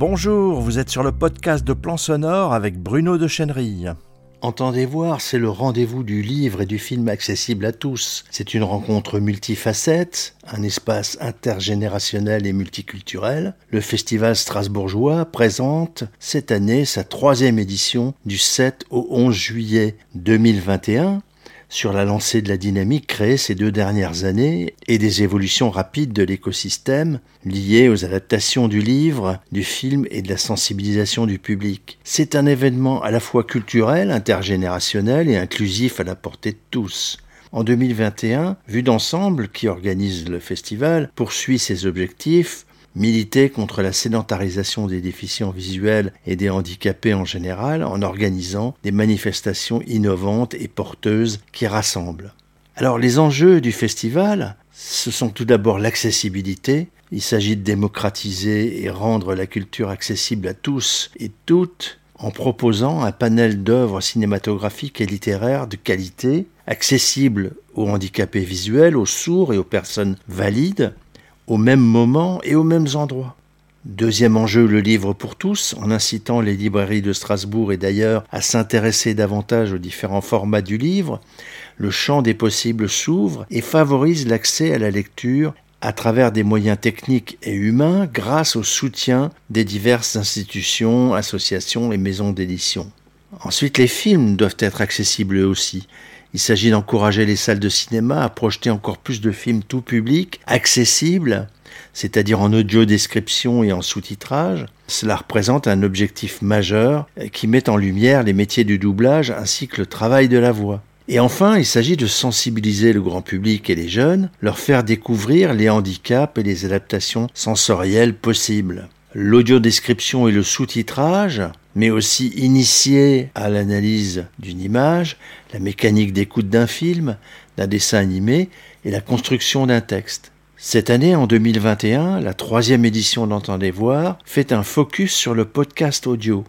Bonjour, vous êtes sur le podcast de Plan Sonore avec Bruno de Chenerille. Entendez voir, c'est le rendez-vous du livre et du film accessible à tous. C'est une rencontre multifacette, un espace intergénérationnel et multiculturel. Le Festival strasbourgeois présente cette année sa troisième édition du 7 au 11 juillet 2021 sur la lancée de la dynamique créée ces deux dernières années et des évolutions rapides de l'écosystème liées aux adaptations du livre, du film et de la sensibilisation du public. C'est un événement à la fois culturel, intergénérationnel et inclusif à la portée de tous. En 2021, Vue d'ensemble, qui organise le festival, poursuit ses objectifs militer contre la sédentarisation des déficients visuels et des handicapés en général en organisant des manifestations innovantes et porteuses qui rassemblent. Alors les enjeux du festival, ce sont tout d'abord l'accessibilité. Il s'agit de démocratiser et rendre la culture accessible à tous et toutes en proposant un panel d'œuvres cinématographiques et littéraires de qualité, accessibles aux handicapés visuels, aux sourds et aux personnes valides, au même moment et aux mêmes endroits. Deuxième enjeu, le livre pour tous, en incitant les librairies de Strasbourg et d'ailleurs à s'intéresser davantage aux différents formats du livre, le champ des possibles s'ouvre et favorise l'accès à la lecture à travers des moyens techniques et humains grâce au soutien des diverses institutions, associations et maisons d'édition. Ensuite, les films doivent être accessibles aussi. Il s'agit d'encourager les salles de cinéma à projeter encore plus de films tout public, accessibles, c'est-à-dire en audio description et en sous-titrage. Cela représente un objectif majeur qui met en lumière les métiers du doublage ainsi que le travail de la voix. Et enfin, il s'agit de sensibiliser le grand public et les jeunes, leur faire découvrir les handicaps et les adaptations sensorielles possibles. L'audio-description et le sous-titrage, mais aussi initier à l'analyse d'une image, la mécanique d'écoute d'un film, d'un dessin animé et la construction d'un texte. Cette année, en 2021, la troisième édition d'Entendez voir fait un focus sur le podcast audio.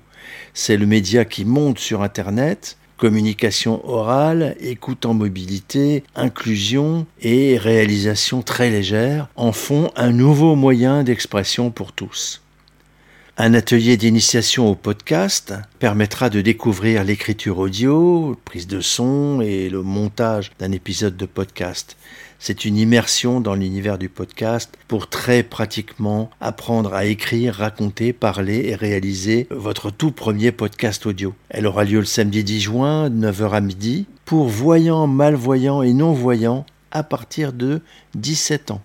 C'est le média qui monte sur Internet, communication orale, écoute en mobilité, inclusion et réalisation très légère en font un nouveau moyen d'expression pour tous. Un atelier d'initiation au podcast permettra de découvrir l'écriture audio, prise de son et le montage d'un épisode de podcast. C'est une immersion dans l'univers du podcast pour très pratiquement apprendre à écrire, raconter, parler et réaliser votre tout premier podcast audio. Elle aura lieu le samedi 10 juin, 9h à midi, pour voyants, malvoyants et non-voyants à partir de 17 ans.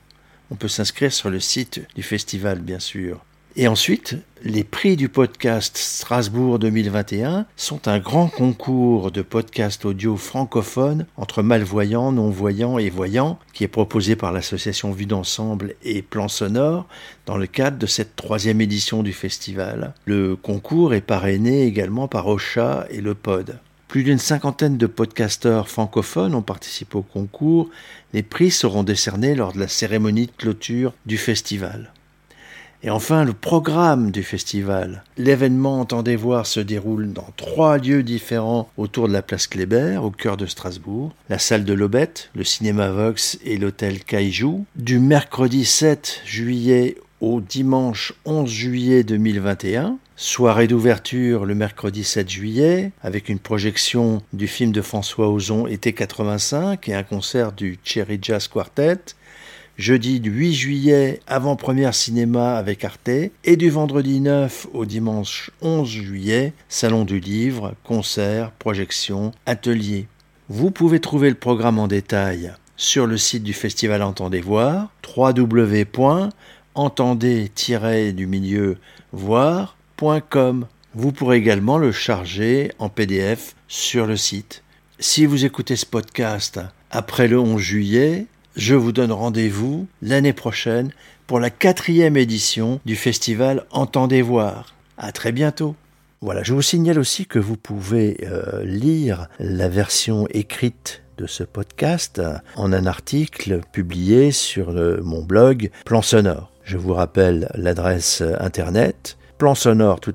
On peut s'inscrire sur le site du festival, bien sûr. Et ensuite, les prix du podcast Strasbourg 2021 sont un grand concours de podcasts audio francophones entre malvoyants, non-voyants et voyants qui est proposé par l'association Vue d'ensemble et Plan sonore dans le cadre de cette troisième édition du festival. Le concours est parrainé également par Ocha et le Pod. Plus d'une cinquantaine de podcasteurs francophones ont participé au concours. Les prix seront décernés lors de la cérémonie de clôture du festival. Et enfin, le programme du festival. L'événement Entendez voir se déroule dans trois lieux différents autour de la place Kléber, au cœur de Strasbourg. La salle de l'Aubette, le cinéma Vox et l'hôtel Kaiju. Du mercredi 7 juillet au dimanche 11 juillet 2021. Soirée d'ouverture le mercredi 7 juillet avec une projection du film de François Ozon Été 85 et un concert du Cherry Jazz Quartet jeudi du 8 juillet, avant-première cinéma avec Arte, et du vendredi 9 au dimanche 11 juillet, salon du livre, concert, projection, atelier. Vous pouvez trouver le programme en détail sur le site du festival Entendez voir, www.entendez-du milieu voir.com. Vous pourrez également le charger en PDF sur le site. Si vous écoutez ce podcast après le 11 juillet, je vous donne rendez-vous l'année prochaine pour la quatrième édition du festival Entendez voir. À très bientôt. Voilà, je vous signale aussi que vous pouvez euh, lire la version écrite de ce podcast en un article publié sur mon blog Plan Sonore. Je vous rappelle l'adresse internet plansonore tout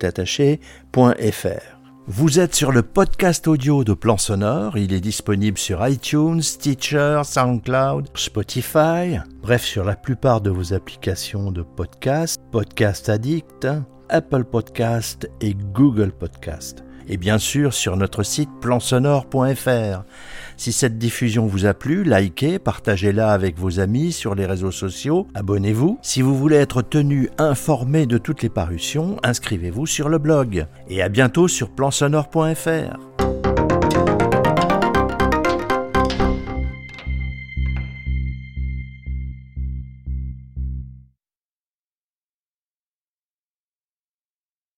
vous êtes sur le podcast audio de Plan Sonore. Il est disponible sur iTunes, Stitcher, SoundCloud, Spotify, bref, sur la plupart de vos applications de podcast, Podcast Addict, Apple Podcast et Google Podcast. Et bien sûr sur notre site plansonore.fr. Si cette diffusion vous a plu, likez, partagez-la avec vos amis sur les réseaux sociaux, abonnez-vous. Si vous voulez être tenu informé de toutes les parutions, inscrivez-vous sur le blog. Et à bientôt sur plansonore.fr.